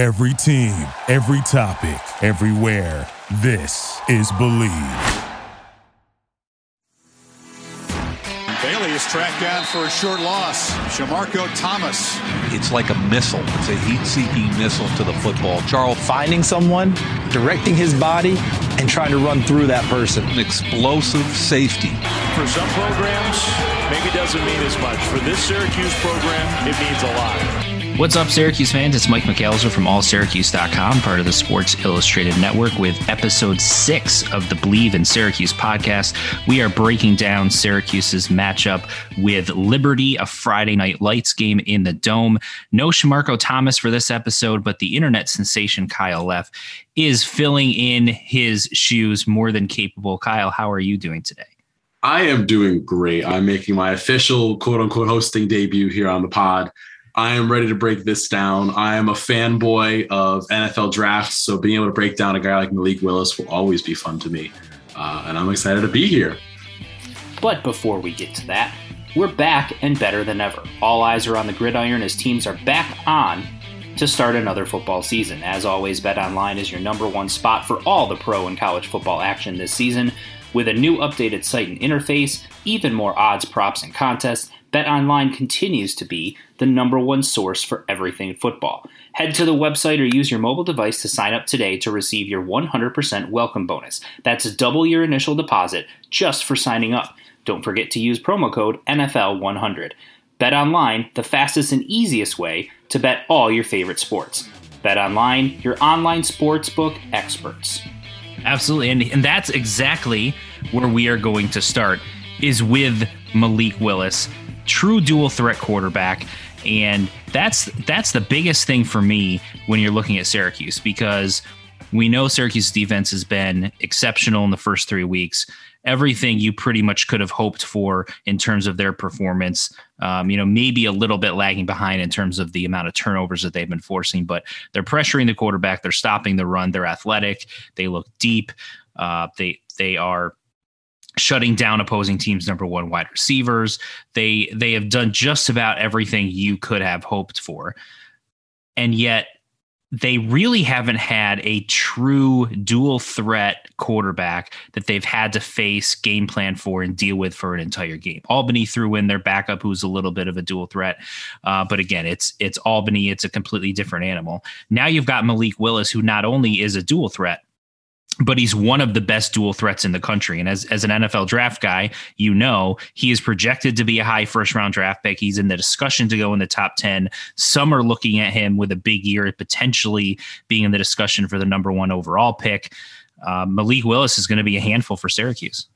Every team, every topic, everywhere. This is Bleav. Bailey is tracked down for a short loss. Shamarko Thomas. It's like a missile. It's a heat-seeking missile to the football. Charles finding someone, directing his body, and trying to run through that person. An explosive safety. For some programs, maybe doesn't mean as much. For this Syracuse program, it means a lot. What's up, Syracuse fans? It's Mike McAllister from AllSyracuse.com, part of the Sports Illustrated Network, with episode six of the Bleav in Syracuse podcast. We are breaking down Syracuse's matchup with Liberty, a Friday night lights game in the Dome. No Shamarko Thomas for this episode, but the internet sensation Kyle Leff is filling in his shoes more than capable. Kyle, how are you doing today? I am doing great. I'm making my official quote unquote hosting debut here on the pod. I am ready to break this down. I am a fanboy of NFL drafts, so being able to break down a guy like Malik Willis will always be fun to me. Uh, and I'm excited to be here. But before we get to that, we're back and better than ever. All eyes are on the gridiron as teams are back on to start another football season. As always, BetOnline is your number one spot for all the pro and college football action this season. With a new updated site and interface, even more odds, props, and contests, BetOnline continues to be the number one source for everything football. Head to the website or use your mobile device to sign up today to receive your 100% welcome bonus. That's double your initial deposit just for signing up. Don't forget to use promo code NFL100. BetOnline, the fastest and easiest way to bet all your favorite sports. BetOnline, your online sportsbook experts. Absolutely, and, and that's exactly where we are going to start is with Malik Willis true dual threat quarterback and that's that's the biggest thing for me when you're looking at Syracuse because we know Syracuse defense has been exceptional in the first 3 weeks everything you pretty much could have hoped for in terms of their performance. Um, you know, maybe a little bit lagging behind in terms of the amount of turnovers that they've been forcing, but they're pressuring the quarterback. They're stopping the run. They're athletic. They look deep. Uh, they they are shutting down opposing teams number one wide receivers. They they have done just about everything you could have hoped for. And yet they really haven't had a true dual threat quarterback that they've had to face game plan for and deal with for an entire game. Albany threw in their backup who's a little bit of a dual threat. Uh, but again it's it's albany. It's a completely different animal. Now you've got malik willis who not only is a dual threat but he's one of the best dual threats in the country. And as, as an NFL draft guy, you know, he is projected to be a high first round draft pick. He's in the discussion to go in the top 10. Some are looking at him with a big year, potentially being in the discussion for the number one overall pick. Uh, Malik Willis is going to be a handful for Syracuse.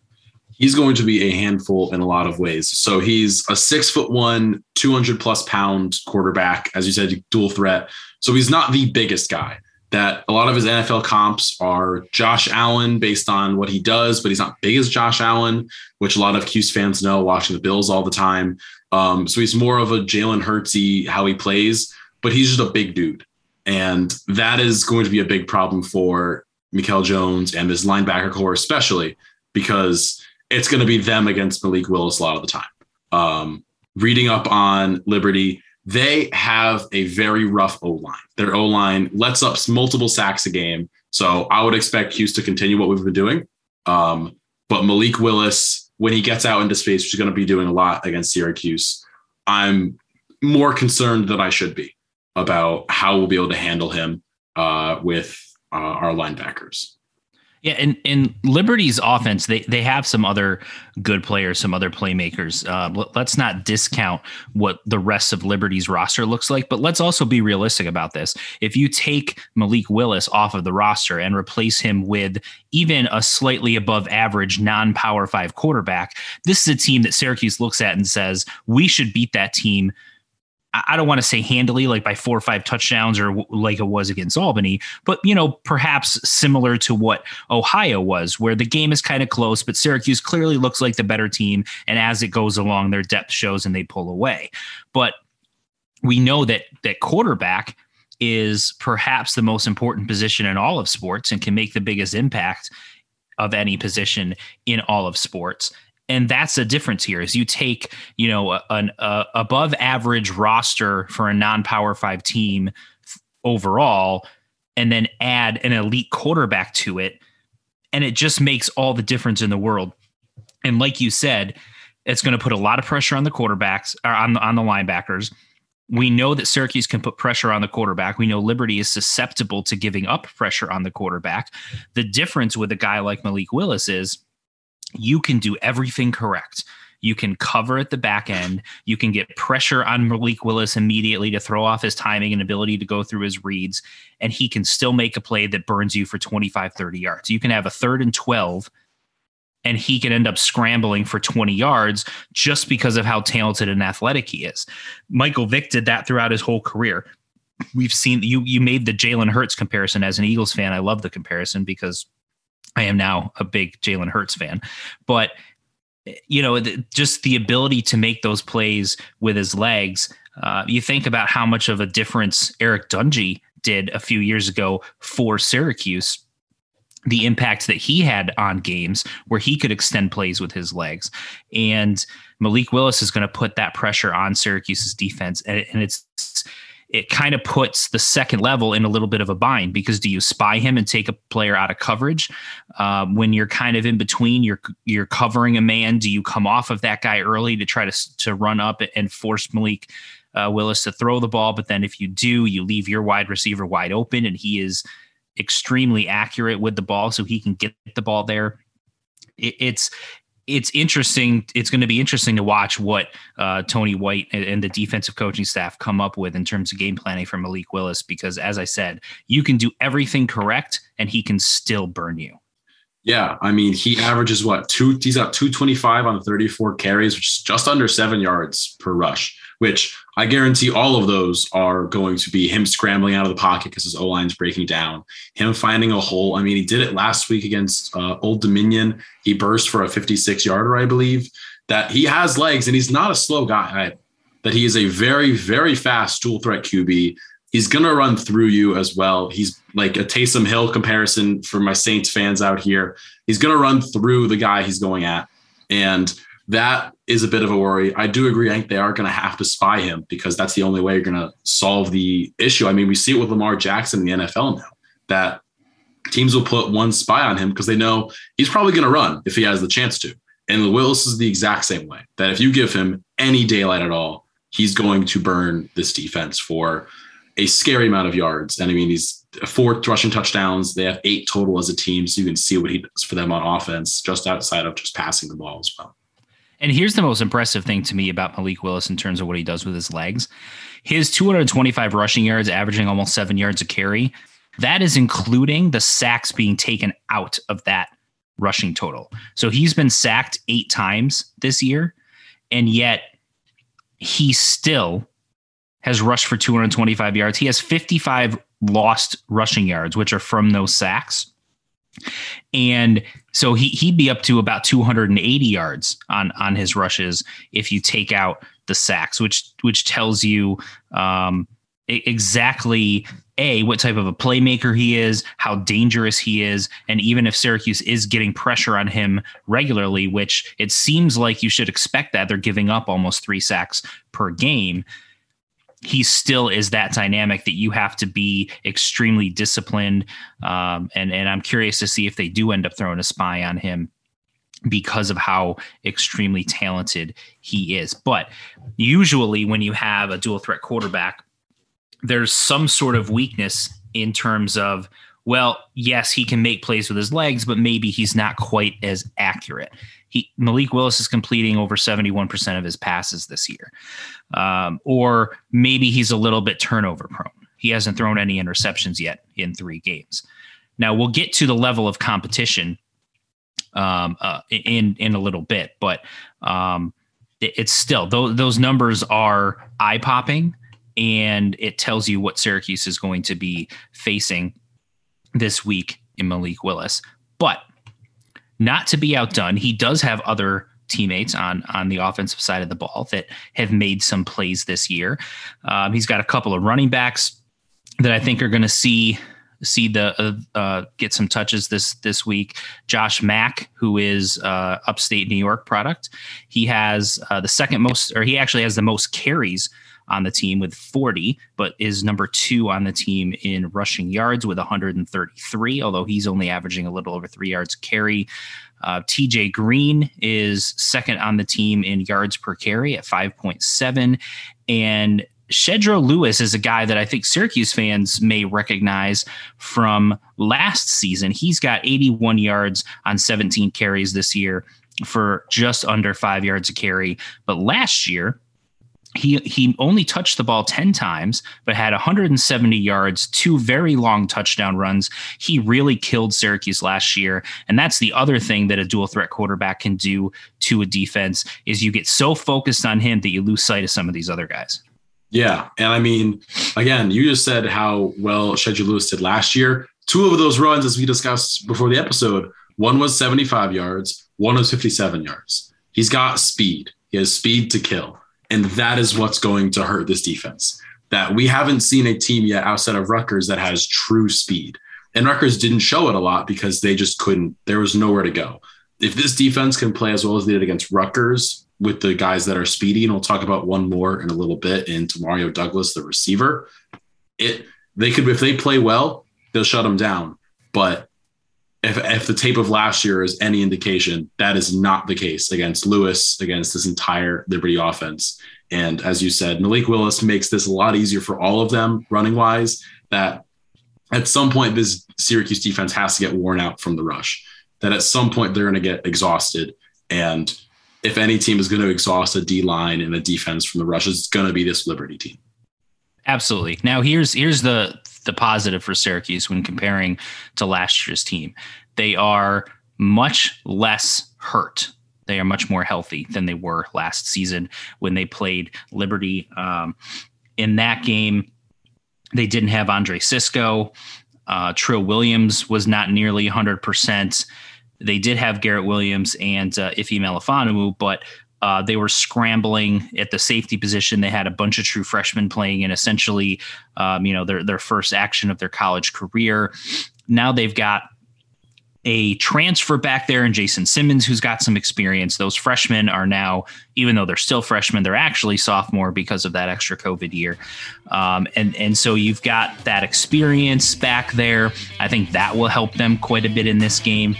He's going to be a handful in a lot of ways. So he's a six foot one, 200 plus pound quarterback, as you said, dual threat. So he's not the biggest guy that a lot of his NFL comps are Josh Allen based on what he does, but he's not big as Josh Allen, which a lot of Cuse fans know watching the Bills all the time. Um, so he's more of a Jalen Hurtsy how he plays, but he's just a big dude. And that is going to be a big problem for Mikel Jones and his linebacker corps, especially because it's going to be them against Malik Willis a lot of the time. Um, reading up on Liberty, they have a very rough O line. Their O line lets up multiple sacks a game. So I would expect Cuse to continue what we've been doing. Um, but Malik Willis, when he gets out into space, which is going to be doing a lot against Syracuse, I'm more concerned than I should be about how we'll be able to handle him uh, with uh, our linebackers. Yeah, and in Liberty's offense, they they have some other good players, some other playmakers. Uh, let's not discount what the rest of Liberty's roster looks like, but let's also be realistic about this. If you take Malik Willis off of the roster and replace him with even a slightly above average non-power five quarterback, this is a team that Syracuse looks at and says we should beat that team I don't want to say handily, like by four or five touchdowns or like it was against Albany, but you know, perhaps similar to what Ohio was, where the game is kind of close, but Syracuse clearly looks like the better team. And as it goes along, their depth shows and they pull away. But we know that that quarterback is perhaps the most important position in all of sports and can make the biggest impact of any position in all of sports and that's the difference here is you take you know an above average roster for a non-power five team overall, and then add an elite quarterback to it. And it just makes all the difference in the world. And like you said, it's going to put a lot of pressure on the quarterbacks or on the, on the linebackers. We know that Syracuse can put pressure on the quarterback. We know Liberty is susceptible to giving up pressure on the quarterback. The difference with a guy like Malik Willis is you can do everything correct. You can cover at the back end. You can get pressure on Malik Willis immediately to throw off his timing and ability to go through his reads. And he can still make a play that burns you for 25, 30 yards. You can have a third and 12 and he can end up scrambling for 20 yards just because of how talented and athletic he is. Michael Vick did that throughout his whole career. We've seen you you made the Jalen Hurts comparison as an Eagles fan. I love the comparison because I am now a big Jalen Hurts fan. But you know, the, just the ability to make those plays with his legs. Uh, you think about how much of a difference Eric Dungey did a few years ago for Syracuse the impact that he had on games where he could extend plays with his legs. And Malik Willis is going to put that pressure on Syracuse's defense. And, and it's, it kind of puts the second level in a little bit of a bind because do you spy him and take a player out of coverage um, when you're kind of in between? You're you're covering a man. Do you come off of that guy early to try to to run up and force Malik uh, Willis to throw the ball? But then if you do, you leave your wide receiver wide open, and he is extremely accurate with the ball, so he can get the ball there. It, it's it's interesting. It's going to be interesting to watch what uh, Tony White and, and, the defensive coaching staff come up with in terms of game planning for Malik Willis. Because as I said, you can do everything correct, and he can still burn you. Yeah, I mean, he averages what two? He's got two twenty five on thirty four carries, which is just under seven yards per rush which I guarantee all of those are going to be him scrambling out of the pocket because his O line's breaking down, him finding a hole. I mean, he did it last week against uh, Old Dominion. He burst for a 56 yarder, I believe. That he has legs and he's not a slow guy. I, that he is a very, very fast dual threat QB. He's going to run through you as well. He's like a Taysom Hill comparison for my Saints fans out here. He's going to run through the guy he's going at. And that is a bit of a worry. I do agree. I think they are going to have to spy him because that's the only way you're going to solve the issue. I mean, we see it with Lamar Jackson in the NFL now that teams will put one spy on him because they know he's probably going to run if he has the chance to. And Willis is the exact same way that if you give him any daylight at all, he's going to burn this defense for a scary amount of yards. And I mean, he's four rushing touchdowns. They have eight total as a team. So you can see what he does for them on offense, just outside of just passing the ball as well. And here's the most impressive thing to me about Malik Willis in terms of what he does with his legs. His 225 rushing yards, averaging almost seven yards a carry, that is including the sacks being taken out of that rushing total. So he's been sacked eight times this year, and yet he still has rushed for 225 yards. He has 55 lost rushing yards, which are from those sacks. And so he he'd be up to about 280 yards on on his rushes if you take out the sacks, which which tells you um, exactly a what type of a playmaker he is, how dangerous he is, and even if Syracuse is getting pressure on him regularly, which it seems like you should expect that they're giving up almost three sacks per game he still is that dynamic that you have to be extremely disciplined. Um, and and I'm curious to see if they do end up throwing a spy on him because of how extremely talented he is. But usually, when you have a dual threat quarterback, there's some sort of weakness in terms of well, yes, he can make plays with his legs, but maybe he's not quite as accurate. He Malik Willis is completing over 71% of his passes this year. Um, or maybe he's a little bit turnover prone. He hasn't thrown any interceptions yet in three games. Now we'll get to the level of competition um, uh, in in a little bit, but um, it, it's still those those numbers are eye popping, and it tells you what Syracuse is going to be facing this week in Malik Willis. But not to be outdone, he does have other teammates on on the offensive side of the ball that have made some plays this year. Um, he's got a couple of running backs that I think are going to see see the uh, uh, get some touches this this week. Josh Mack, who is uh, upstate New York product, he has uh, the second most, or he actually has the most carries on the team with 40, but is number two on the team in rushing yards with 133, although he's only averaging a little over three yards carry. Uh, TJ Green is second on the team in yards per carry at 5.7. And Shedro Louis is a guy that I think Syracuse fans may recognize from last season. He's got 81 yards on 17 carries this year for just under five yards a carry. But last year, he he only touched the ball 10 times but had 170 yards two very long touchdown runs. He really killed syracuse last year. And that's the other thing that a dual threat quarterback can do to a defense is you get so focused on him that you lose sight of some of these other guys. Yeah. And i mean again you just said how well Shedro Louis did last year. Two of those runs as we discussed before the episode one was 75 yards one was 57 yards. He's got speed. He has speed to kill and that is what's going to hurt this defense. That we haven't seen a team yet outside of Rutgers that has true speed. And Rutgers didn't show it a lot because they just couldn't, there was nowhere to go. If this defense can play as well as they did against Rutgers with the guys that are speedy, and we'll talk about one more in a little bit in Mario Douglas, the receiver, it they could if they play well, they'll shut them down. But if, if the tape of last year is any indication, that is not the case against Louis, against this entire Liberty offense. And as you said, Malik Willis makes this a lot easier for all of them running wise. That at some point, this Syracuse defense has to get worn out from the rush. That at some point, they're going to get exhausted. And if any team is going to exhaust a D line and a defense from the rush, it's going to be this Liberty team. Absolutely. Now here's here's the the positive for Syracuse when comparing to last year's team. They are much less hurt. They are much more healthy than they were last season when they played Liberty. Um, in that game, they didn't have Andre Cisco. Uh, Trill Williams was not nearly 100%. They did have Garrett Williams and uh, Ife Melifonwu, but uh, they were scrambling at the safety position. They had a bunch of true freshmen playing in essentially, um, you know, their their first action of their college career. Now they've got a transfer back there and Jason Simmons, who's got some experience. Those freshmen are now, even though they're still freshmen, they're actually sophomore because of that extra COVID year. Um, and, and so you've got that experience back there. I think that will help them quite a bit in this game.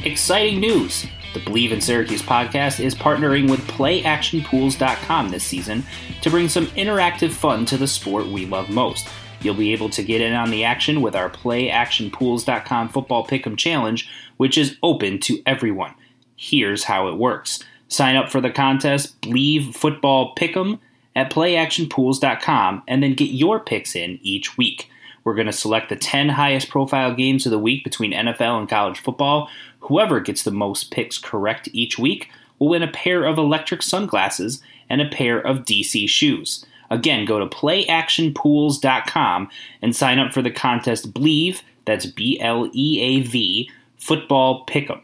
Exciting news. The Bleav in Syracuse podcast is partnering with PlayActionPools.com this season to bring some interactive fun to the sport we love most. You'll be able to get in on the action with our PlayActionPools.com Football Pick'em Challenge, which is open to everyone. Here's how it works. Sign up for the contest Bleav Football Pick'em at PlayActionPools.com and then get your picks in each week. We're going to select the 10 highest profile games of the week between NFL and college football. Whoever gets the most picks correct each week will win a pair of electric sunglasses and a pair of DC shoes. Again, go to playactionpools.com and sign up for the contest Bleav, that's B L E A V, Football Pick'em.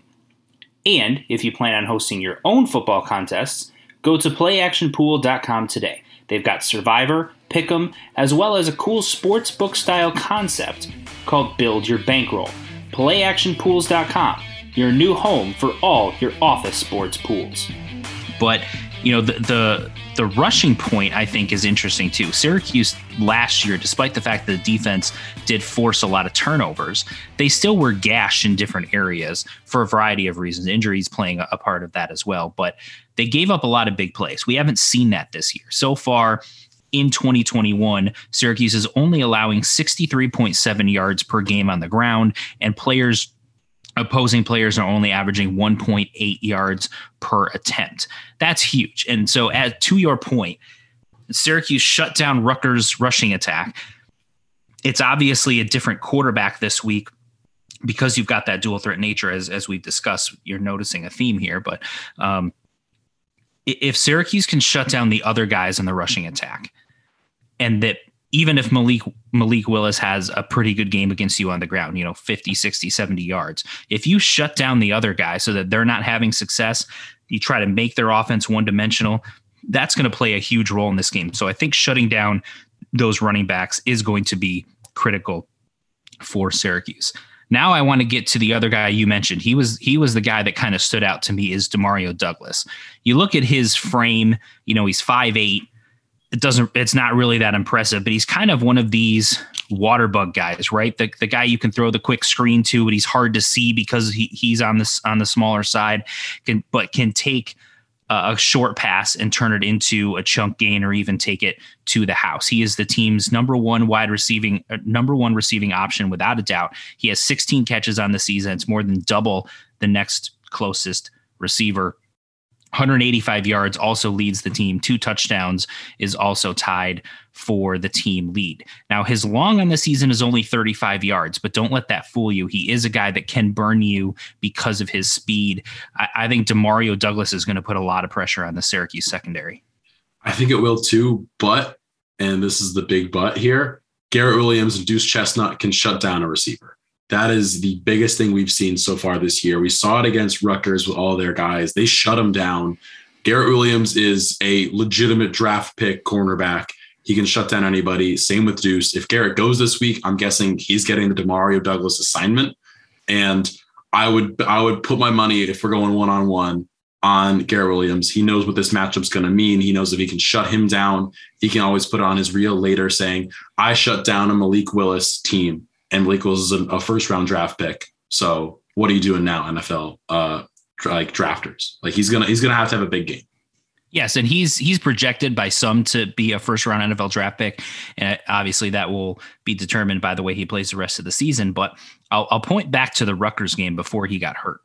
And if you plan on hosting your own football contests, go to playactionpool.com today. They've got Survivor, Pick'em, as well as a cool sports book style concept called Build Your Bankroll. PlayActionPools.com, your new home for all your office sports pools. But you know the the the rushing point I think is interesting too. Syracuse last year, despite the fact that the defense did force a lot of turnovers, they still were gashed in different areas for a variety of reasons. Injuries playing a part of that as well, but they gave up a lot of big plays. We haven't seen that this year so far. In 2021, Syracuse is only allowing 63.7 yards per game on the ground, and players opposing players are only averaging 1.8 yards per attempt. That's huge. And so, as to your point, Syracuse shut down Rutgers' rushing attack. It's obviously a different quarterback this week because you've got that dual threat nature, as as we've discussed. You're noticing a theme here, but um, if Syracuse can shut down the other guys in the rushing attack, and that even if Malik Malik Willis has a pretty good game against you on the ground, you know, 50, 60, 70 yards. If you shut down the other guy so that they're not having success, you try to make their offense one-dimensional, that's going to play a huge role in this game. So I think shutting down those running backs is going to be critical for Syracuse. Now I want to get to the other guy you mentioned. He was he was the guy that kind of stood out to me is Demario Douglas. You look at his frame, you know, he's 5'8, it doesn't it's not really that impressive, but he's kind of one of these water bug guys, right? The the guy you can throw the quick screen to, but he's hard to see because he, he's on this on the smaller side, can but can take a short pass and turn it into a chunk gain or even take it to the house. He is the team's number one wide receiving uh, number one receiving option without a doubt. He has 16 catches on the season. It's more than double the next closest receiver. 185 yards also leads the team. Two touchdowns is also tied for the team lead. Now, his long on the season is only 35 yards, but don't let that fool you. He is a guy that can burn you because of his speed. I, I think Demario Douglas is going to put a lot of pressure on the Syracuse secondary. I think it will too, but, and this is the big but here Garrett Williams and Duce Chestnut can shut down a receiver. That is the biggest thing we've seen so far this year. We saw it against Rutgers with all their guys. They shut them down. Garrett Williams is a legitimate draft pick cornerback. He can shut down anybody. Same with Duce. If Garrett goes this week, I'm guessing he's getting the Demario Douglas assignment. And I would I would put my money if we're going one on one on Garrett Williams. He knows what this matchup's going to mean. He knows if he can shut him down, he can always put on his reel later saying, "I shut down a Malik Willis team." And Blake was a, a, first round draft pick. So what are you doing now, NFL? Uh, like drafters, like he's gonna he's gonna have to have a big game. Yes, and he's he's projected by some to be a first round NFL draft pick, and obviously that will be determined by the way he plays the rest of the season. But I'll, I'll point back to the Rutgers game before he got hurt.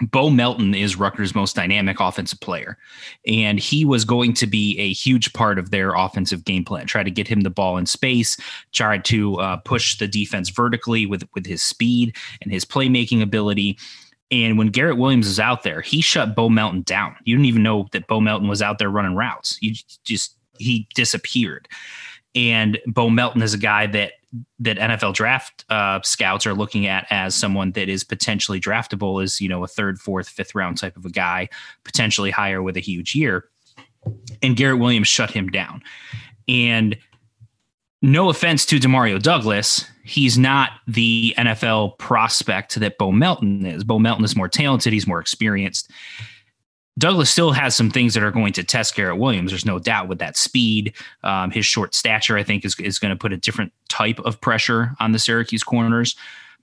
Bo Melton is Rutgers' most dynamic offensive player, and he was going to be a huge part of their offensive game plan. Try to get him the ball in space, try to uh, push the defense vertically with with his speed and his playmaking ability. And when Garrett Williams is out there, he shut Bo Melton down. You didn't even know that Bo Melton was out there running routes. You just he disappeared. And Bo Melton is a guy that that NFL draft uh, scouts are looking at as someone that is potentially draftable as you know a third, fourth, fifth round type of a guy, potentially higher with a huge year. And Garrett Williams shut him down. And no offense to Demario Douglas, he's not the NFL prospect that Bo Melton is. Bo Melton is more talented, he's more experienced. Douglas still has some things that are going to test Garrett Williams. There's no doubt with that speed. Um, his short stature, I think, is, is going to put a different type of pressure on the Syracuse corners.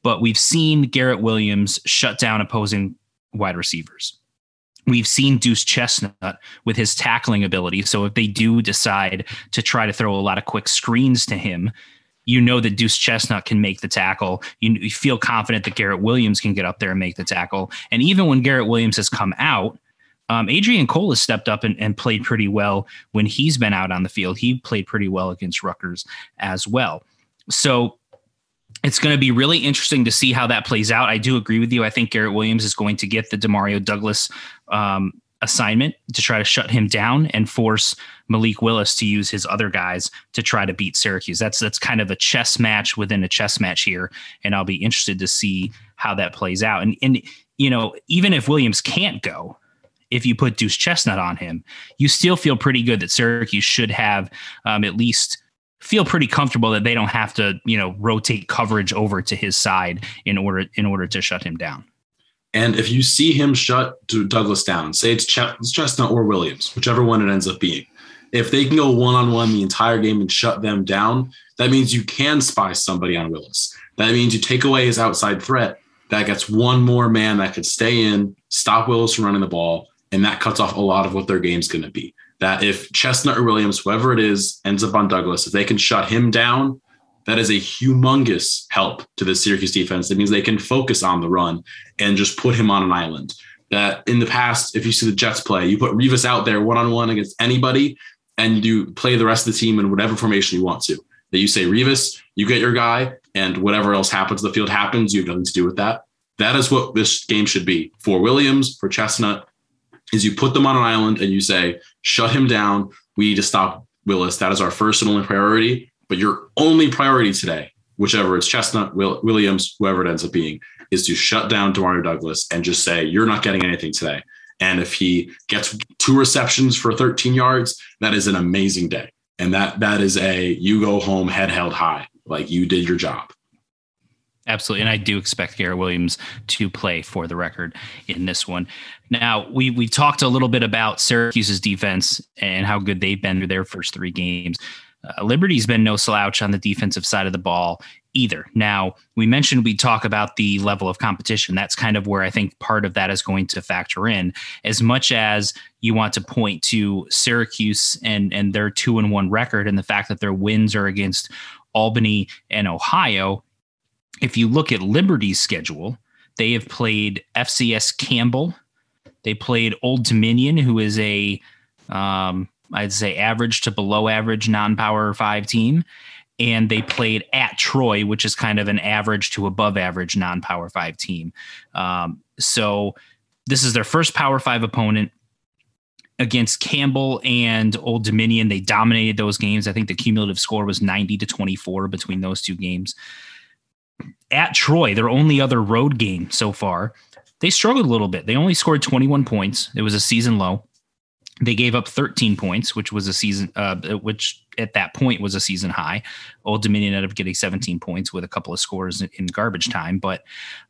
But we've seen Garrett Williams shut down opposing wide receivers. We've seen Duce Chestnut with his tackling ability. So if they do decide to try to throw a lot of quick screens to him, you know that Duce Chestnut can make the tackle. You, you feel confident that Garrett Williams can get up there and make the tackle. And even when Garrett Williams has come out, um, Adrian Cole has stepped up and, and, played pretty well when he's been out on the field. He played pretty well against Rutgers as well. So it's going to be really interesting to see how that plays out. I do agree with you. I think Garrett Williams is going to get the Demario Douglas um, assignment to try to shut him down and force Malik Willis to use his other guys to try to beat Syracuse. That's that's kind of a chess match within a chess match here, and I'll be interested to see how that plays out. And and you know, even if Williams can't go, if you put Duce Chestnut on him, you still feel pretty good that Syracuse should have um, at least feel pretty comfortable that they don't have to, you know, rotate coverage over to his side in order in order to shut him down. And if you see him shut Douglas down, say it's Chestnut or Williams, whichever one it ends up being, if they can go one on one the entire game and shut them down, that means you can spy somebody on Willis. That means you take away his outside threat. That gets one more man that could stay in, stop Willis from running the ball, and that cuts off a lot of what their game's going to be. That if Chestnut or Williams, whoever it is, ends up on Douglas, if they can shut him down, that is a humongous help to the Syracuse defense. It means they can focus on the run and just put him on an island. That in the past, if you see the Jets play, you put Revis out there one on one against anybody, and you play the rest of the team in whatever formation you want to. That you say Revis, you get your guy, and whatever else happens, the field happens. You have nothing to do with that. That is what this game should be for Williams, for Chestnut, is you put them on an island and you say, shut him down. We need to stop Willis. That is our first and only priority. But your only priority today, whichever it's Chestnut, Will, Williams, whoever it ends up being, is to shut down Demario Douglas and just say, you're not getting anything today. And if he gets two receptions for 13 yards, that is an amazing day. And that that is a you go home head held high, like you did your job. Absolutely, and I do expect Garrett Williams to play for the record in this one. Now we we talked a little bit about Syracuse's defense and how good they've been through their first three games. Uh, Liberty's been no slouch on the defensive side of the ball either. Now we mentioned we talk about the level of competition. That's kind of where I think part of that is going to factor in. As much as you want to point to Syracuse and and their two and one record and the fact that their wins are against Albany and Ohio if you look at Liberty's schedule, they have played FCS Campbell. They played Old Dominion, who is a, um, I'd say average to below average non-power five team, and they played at Troy, which is kind of an average to above average non-power five team. Um, so this is their first power five opponent against Campbell and Old Dominion. They dominated those games. I think the cumulative score was 90 to 24 between those two games at Troy, their only other road game so far, they struggled a little bit. They only scored 21 points. It was a season low. They gave up 13 points, which was a season, uh, which at that point was a season high. Old Dominion ended up getting 17 points with a couple of scores in, garbage time. But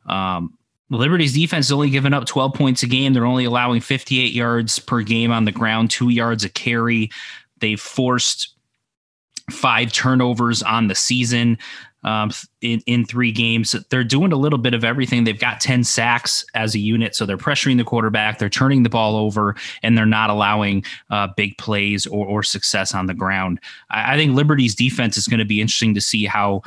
um, Liberty's defense is only giving up 12 points a game. They're only allowing 58 yards per game on the ground, two yards a carry. They've forced five turnovers on the season um, in, in three games. They're doing a little bit of everything. They've got 10 sacks as a unit. So they're pressuring the quarterback, they're turning the ball over, and they're not allowing uh, big plays or, or success on the ground. I, I think Liberty's defense is going to be interesting to see how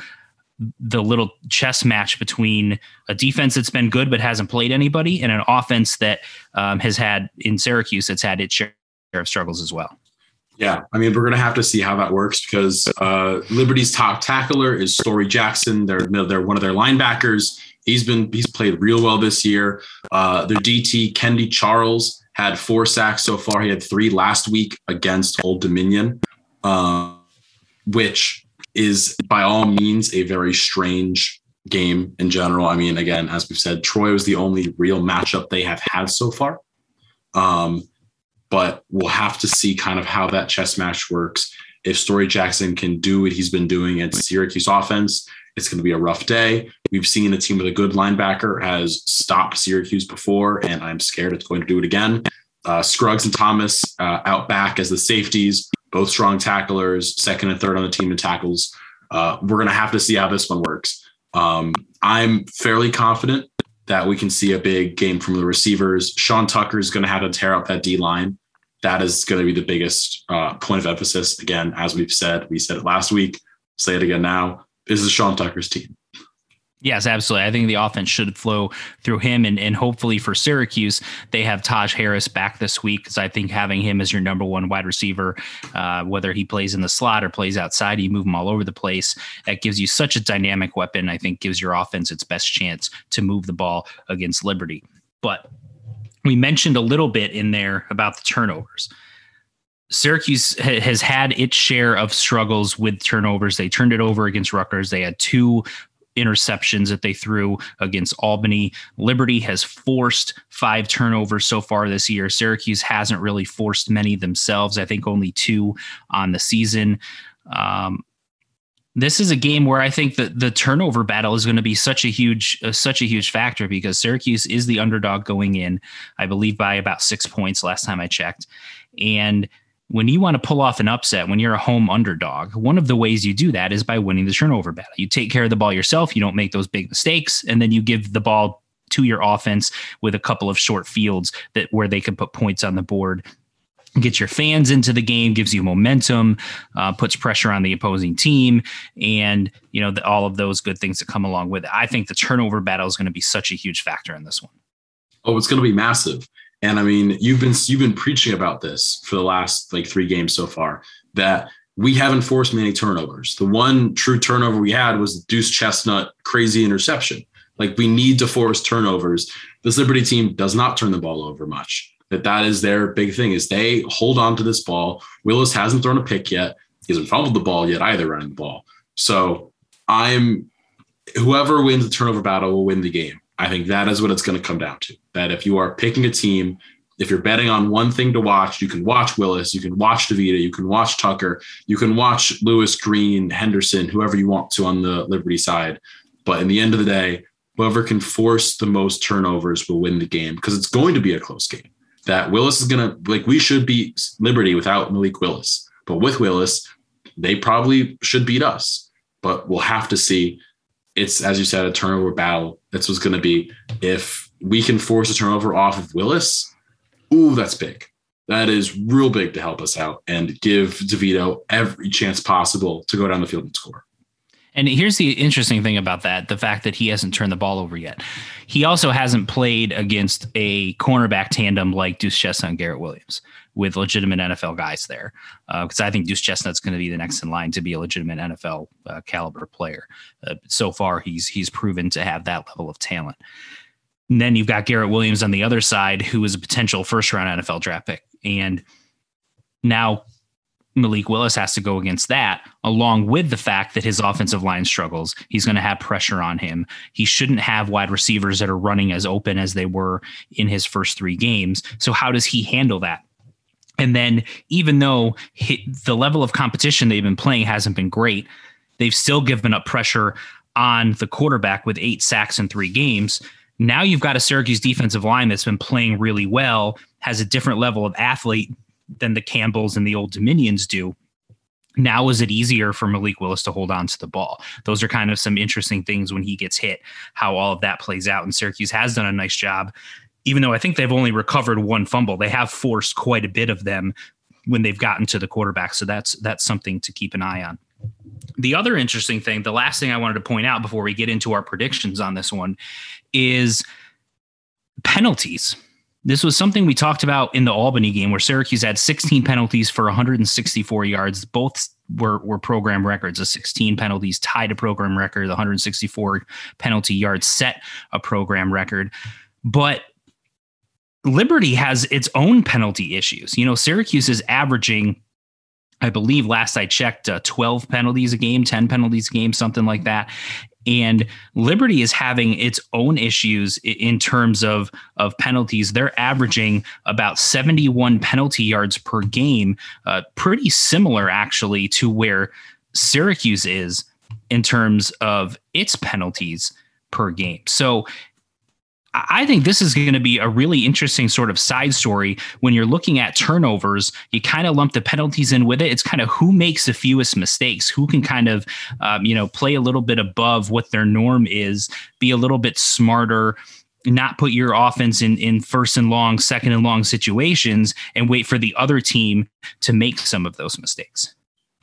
the little chess match between a defense that's been good but hasn't played anybody and an offense that um, has had in Syracuse that's had its share of struggles as well. Yeah, I mean, we're gonna have to see how that works because uh, Liberty's top tackler is Storey Jackson. They're they're one of their linebackers. He's been he's played real well this year. Uh, their DT Kendi Charles had four sacks so far. He had three last week against Old Dominion, uh, which is by all means a very strange game in general. I mean, again, as we've said, Troy was the only real matchup they have had so far. Um, but we'll have to see kind of how that chess match works. If Storey Jackson can do what he's been doing at Syracuse offense, it's going to be a rough day. We've seen a team with a good linebacker has stopped Syracuse before, and I'm scared it's going to do it again. Uh, Scruggs and Thomas uh, out back as the safeties, both strong tacklers, second and third on the team in tackles. Uh, we're going to have to see how this one works. Um, I'm fairly confident that we can see a big game from the receivers. Sean Tucker is going to have to tear up that D line that is going to be the biggest uh, point of emphasis. Again, as we've said, we said it last week, say it again now. This is Sean Tucker's team. Yes, absolutely. I think the offense should flow through him, and, and hopefully for Syracuse, they have Taj Harris back this week because I think having him as your number one wide receiver, uh, whether he plays in the slot or plays outside, you move him all over the place. That gives you such a dynamic weapon. I think gives your offense its best chance to move the ball against Liberty. But we mentioned a little bit in there about the turnovers. Syracuse ha- has had its share of struggles with turnovers. They turned it over against Rutgers. They had two interceptions that they threw against Albany. Liberty has forced five turnovers so far this year. Syracuse hasn't really forced many themselves. I think only two on the season. Um, this is a game where I think that the turnover battle is going to be such a huge, uh, such a huge factor because Syracuse is the underdog going in, I believe by about six points last time I checked. And when you want to pull off an upset, when you're a home underdog, one of the ways you do that is by winning the turnover battle. You take care of the ball yourself, you don't make those big mistakes, and then you give the ball to your offense with a couple of short fields that where they can put points on the board gets your fans into the game, gives you momentum, uh, puts pressure on the opposing team, and you know the, all of those good things that come along with it. I think the turnover battle is going to be such a huge factor in this one. Oh, it's going to be massive. And I mean, you've been you've been preaching about this for the last like three games so far that we haven't forced many turnovers. The one true turnover we had was the Duce Chestnut crazy interception. Like we need to force turnovers. This Liberty team does not turn the ball over much that that is their big thing is they hold on to this ball. Willis hasn't thrown a pick yet. He hasn't fumbled the ball yet either running the ball. So I'm whoever wins the turnover battle will win the game. I think that is what it's going to come down to. That if you are picking a team, if you're betting on one thing to watch, you can watch Willis, you can watch DeVito, you can watch Tucker, you can watch Louis Green, Henderson, whoever you want to on the Liberty side. But in the end of the day, whoever can force the most turnovers will win the game because it's going to be a close game. That Willis is going to, like, we should beat Liberty without Malik Willis. But with Willis, they probably should beat us. But we'll have to see. It's, as you said, a turnover battle. That's what's going to be. If we can force a turnover off of Willis, ooh, that's big. That is real big to help us out and give DeVito every chance possible to go down the field and score. And here's the interesting thing about that the fact that he hasn't turned the ball over yet. He also hasn't played against a cornerback tandem like Duce Chestnut and Garrett Williams with legitimate NFL guys there. Because uh, I think Duce Chestnut's going to be the next in line to be a legitimate NFL uh, caliber player. Uh, so far, he's he's proven to have that level of talent. And then you've got Garrett Williams on the other side, who is a potential first round NFL draft pick. And now Malik Willis has to go against that, along with the fact that his offensive line struggles. He's going to have pressure on him. He shouldn't have wide receivers that are running as open as they were in his first three games. So, how does he handle that? And then, even though he, the level of competition they've been playing hasn't been great, they've still given up pressure on the quarterback with eight sacks in three games. Now you've got a Syracuse defensive line that's been playing really well, has a different level of athlete than the Campbells and the Old Dominions do. Now is it easier for Malik Willis to hold on to the ball? Those are kind of some interesting things when he gets hit, how all of that plays out. And Syracuse has done a nice job, even though I think they've only recovered one fumble. They have forced quite a bit of them when they've gotten to the quarterback. So that's that's something to keep an eye on. The other interesting thing, the last thing I wanted to point out before we get into our predictions on this one is penalties. This was something we talked about in the Albany game where Syracuse had 16 penalties for 164 yards. Both were, were program records. The 16 penalties tied a program record. The 164 penalty yards set a program record. But Liberty has its own penalty issues. You know, Syracuse is averaging, I believe, last I checked, uh, 12 penalties a game, 10 penalties a game, something like that and Liberty is having its own issues in terms of of penalties. They're averaging about 71 penalty yards per game, uh, pretty similar actually to where Syracuse is in terms of its penalties per game. So I think this is going to be a really interesting sort of side story when you're looking at turnovers. You kind of lump the penalties in with it. It's kind of who makes the fewest mistakes, who can kind of, um, you know, play a little bit above what their norm is, be a little bit smarter, not put your offense in in first and long, second and long situations, and wait for the other team to make some of those mistakes.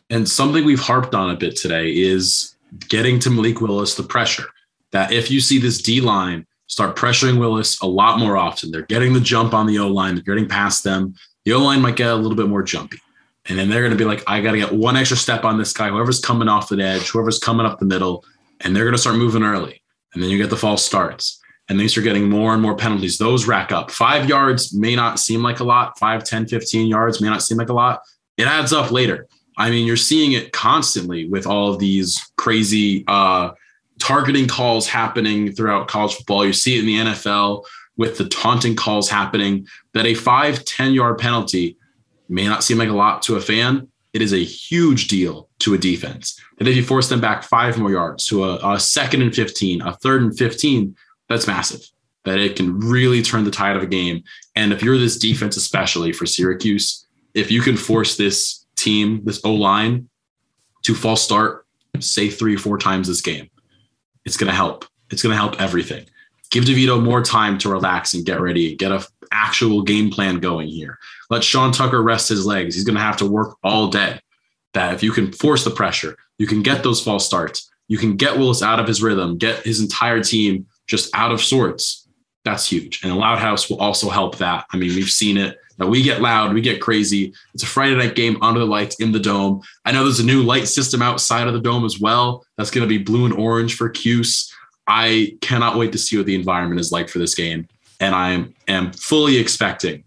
And something we've harped on a bit today is getting to Malik Willis the pressure. That if you see this D line start pressuring Willis a lot more often. They're getting the jump on the O line, they're getting past them. The O line might get a little bit more jumpy. And then they're going to be like, I got to get one extra step on this guy, whoever's coming off the edge, whoever's coming up the middle. And they're going to start moving early. And then you get the false starts. And then are getting more and more penalties. Those rack up. Five yards may not seem like a lot. Five, 10, 15 yards may not seem like a lot. It adds up later. I mean, you're seeing it constantly with all of these crazy uh, targeting calls happening throughout college football. You see it in the NFL with the taunting calls happening that a five, 10 yard penalty may not seem like a lot to a fan. It is a huge deal to a defense. And if you force them back five more yards to a, a second and 15, a third and 15, that's massive. That it can really turn the tide of a game. And if you're this defense, especially for Syracuse, if you can force this team, this O line, to false start, say three four times this game, it's going to help. It's going to help everything. Give DeVito more time to relax and get ready, get a actual game plan going here. Let Sean Tucker rest his legs. He's going to have to work all day. That if you can force the pressure, you can get those false starts. You can get Willis out of his rhythm, get his entire team just out of sorts. That's huge. And a loud house will also help that. I mean, we've seen it that we get loud, we get crazy. It's a Friday night game under the lights in the dome. I know there's a new light system outside of the dome as well. That's going to be blue and orange for Cuse. I cannot wait to see what the environment is like for this game, and I am fully expecting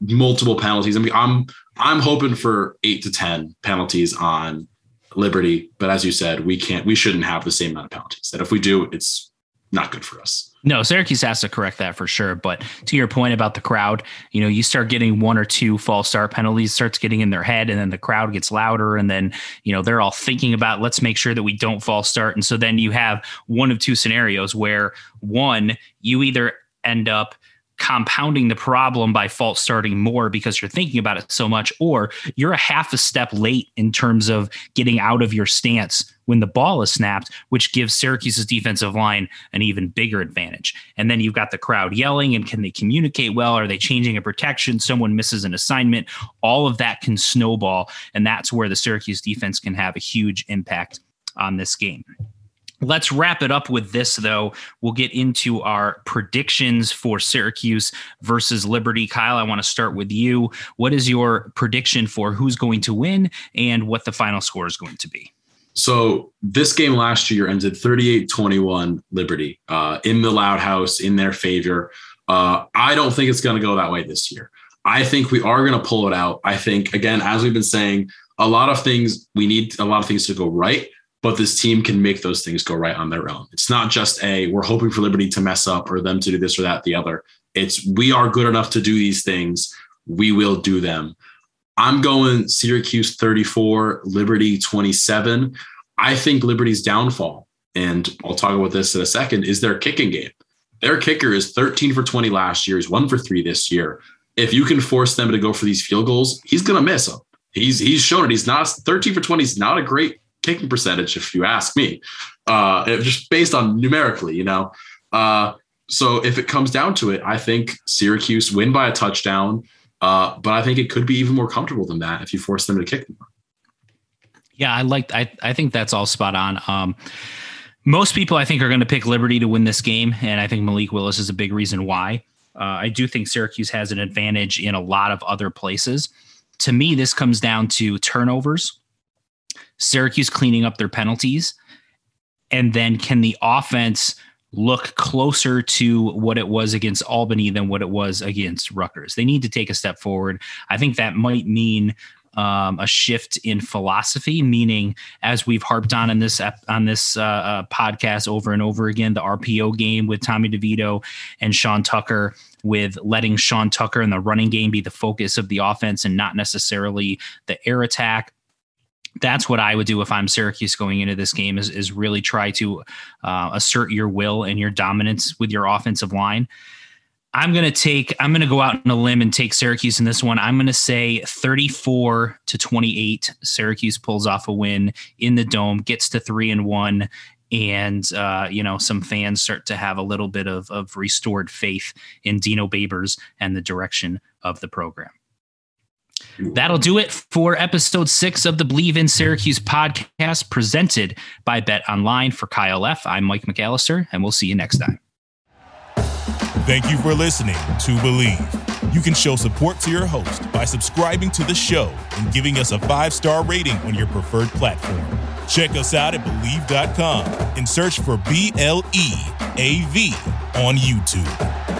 multiple penalties. I mean, I'm I'm hoping for eight to ten penalties on Liberty, but as you said, we can't, we shouldn't have the same amount of penalties. That if we do, it's not good for us. No, Syracuse has to correct that for sure. But to your point about the crowd, you know, you start getting one or two false start penalties, starts getting in their head, and then the crowd gets louder, and then you know they're all thinking about let's make sure that we don't false start, and so then you have one of two scenarios where one you either end up compounding the problem by false starting more because you're thinking about it so much, or you're a half a step late in terms of getting out of your stance when the ball is snapped, which gives Syracuse's defensive line an even bigger advantage. And then you've got the crowd yelling, and can they communicate well? Are they changing a protection? Someone misses an assignment. All of that can snowball, and that's where the Syracuse defense can have a huge impact on this game. Let's wrap it up with this, though. We'll get into our predictions for Syracuse versus Liberty. Kyle, I want to start with you. What is your prediction for who's going to win and what the final score is going to be? So this game last year ended 38-21 Liberty uh, in the Loud House in their favor. Uh, I don't think it's going to go that way this year. I think we are going to pull it out. I think again, as we've been saying, a lot of things we need a lot of things to go right but this team can make those things go right on their own. It's not just a we're hoping for Liberty to mess up or them to do this or that, the other. It's we are good enough to do these things. We will do them. I'm going Syracuse 34, Liberty 27. I think Liberty's downfall, and I'll talk about this in a second, is their kicking game. Their kicker is 13 for 20 last year. He's one for three this year. If you can force them to go for these field goals, he's going to miss them. He's he's shown it. He's not 13 for 20 is not a great kicking percentage, if you ask me, uh, just based on numerically, you know. Uh, so if it comes down to it, I think Syracuse win by a touchdown, uh, but I think it could be even more comfortable than that if you force them to kick more. Yeah, I like. I I think that's all spot on. Um, most people, I think, are going to pick Liberty to win this game, and I think Malik Willis is a big reason why. Uh, I do think Syracuse has an advantage in a lot of other places. To me, this comes down to turnovers Syracuse cleaning up their penalties? And then can the offense look closer to what it was against Albany than what it was against Rutgers? They need to take a step forward. I think that might mean um, a shift in philosophy, meaning as we've harped on in this on this uh, uh, podcast over and over again, the RPO game with Tommy DeVito and Sean Tucker, with letting Sean Tucker and the running game be the focus of the offense and not necessarily the air attack that's what I would do if I'm Syracuse going into this game is, is really try to uh, assert your will and your dominance with your offensive line. I'm going to take, I'm going to go out on a limb and take Syracuse in this one. I'm going to say 34 to 28. Syracuse pulls off a win in the dome, gets to three and one. And, uh, you know, some fans start to have a little bit of, of restored faith in Dino Babers and the direction of the program. That'll do it for episode six of the Bleav in Syracuse podcast presented by BetOnline. For Kyle F., I'm Mike McAllister, and we'll see you next time. Thank you for listening to Bleav. You can show support to your host by subscribing to the show and giving us a five star rating on your preferred platform. Check us out at Bleav.com and search for B L E A V on YouTube.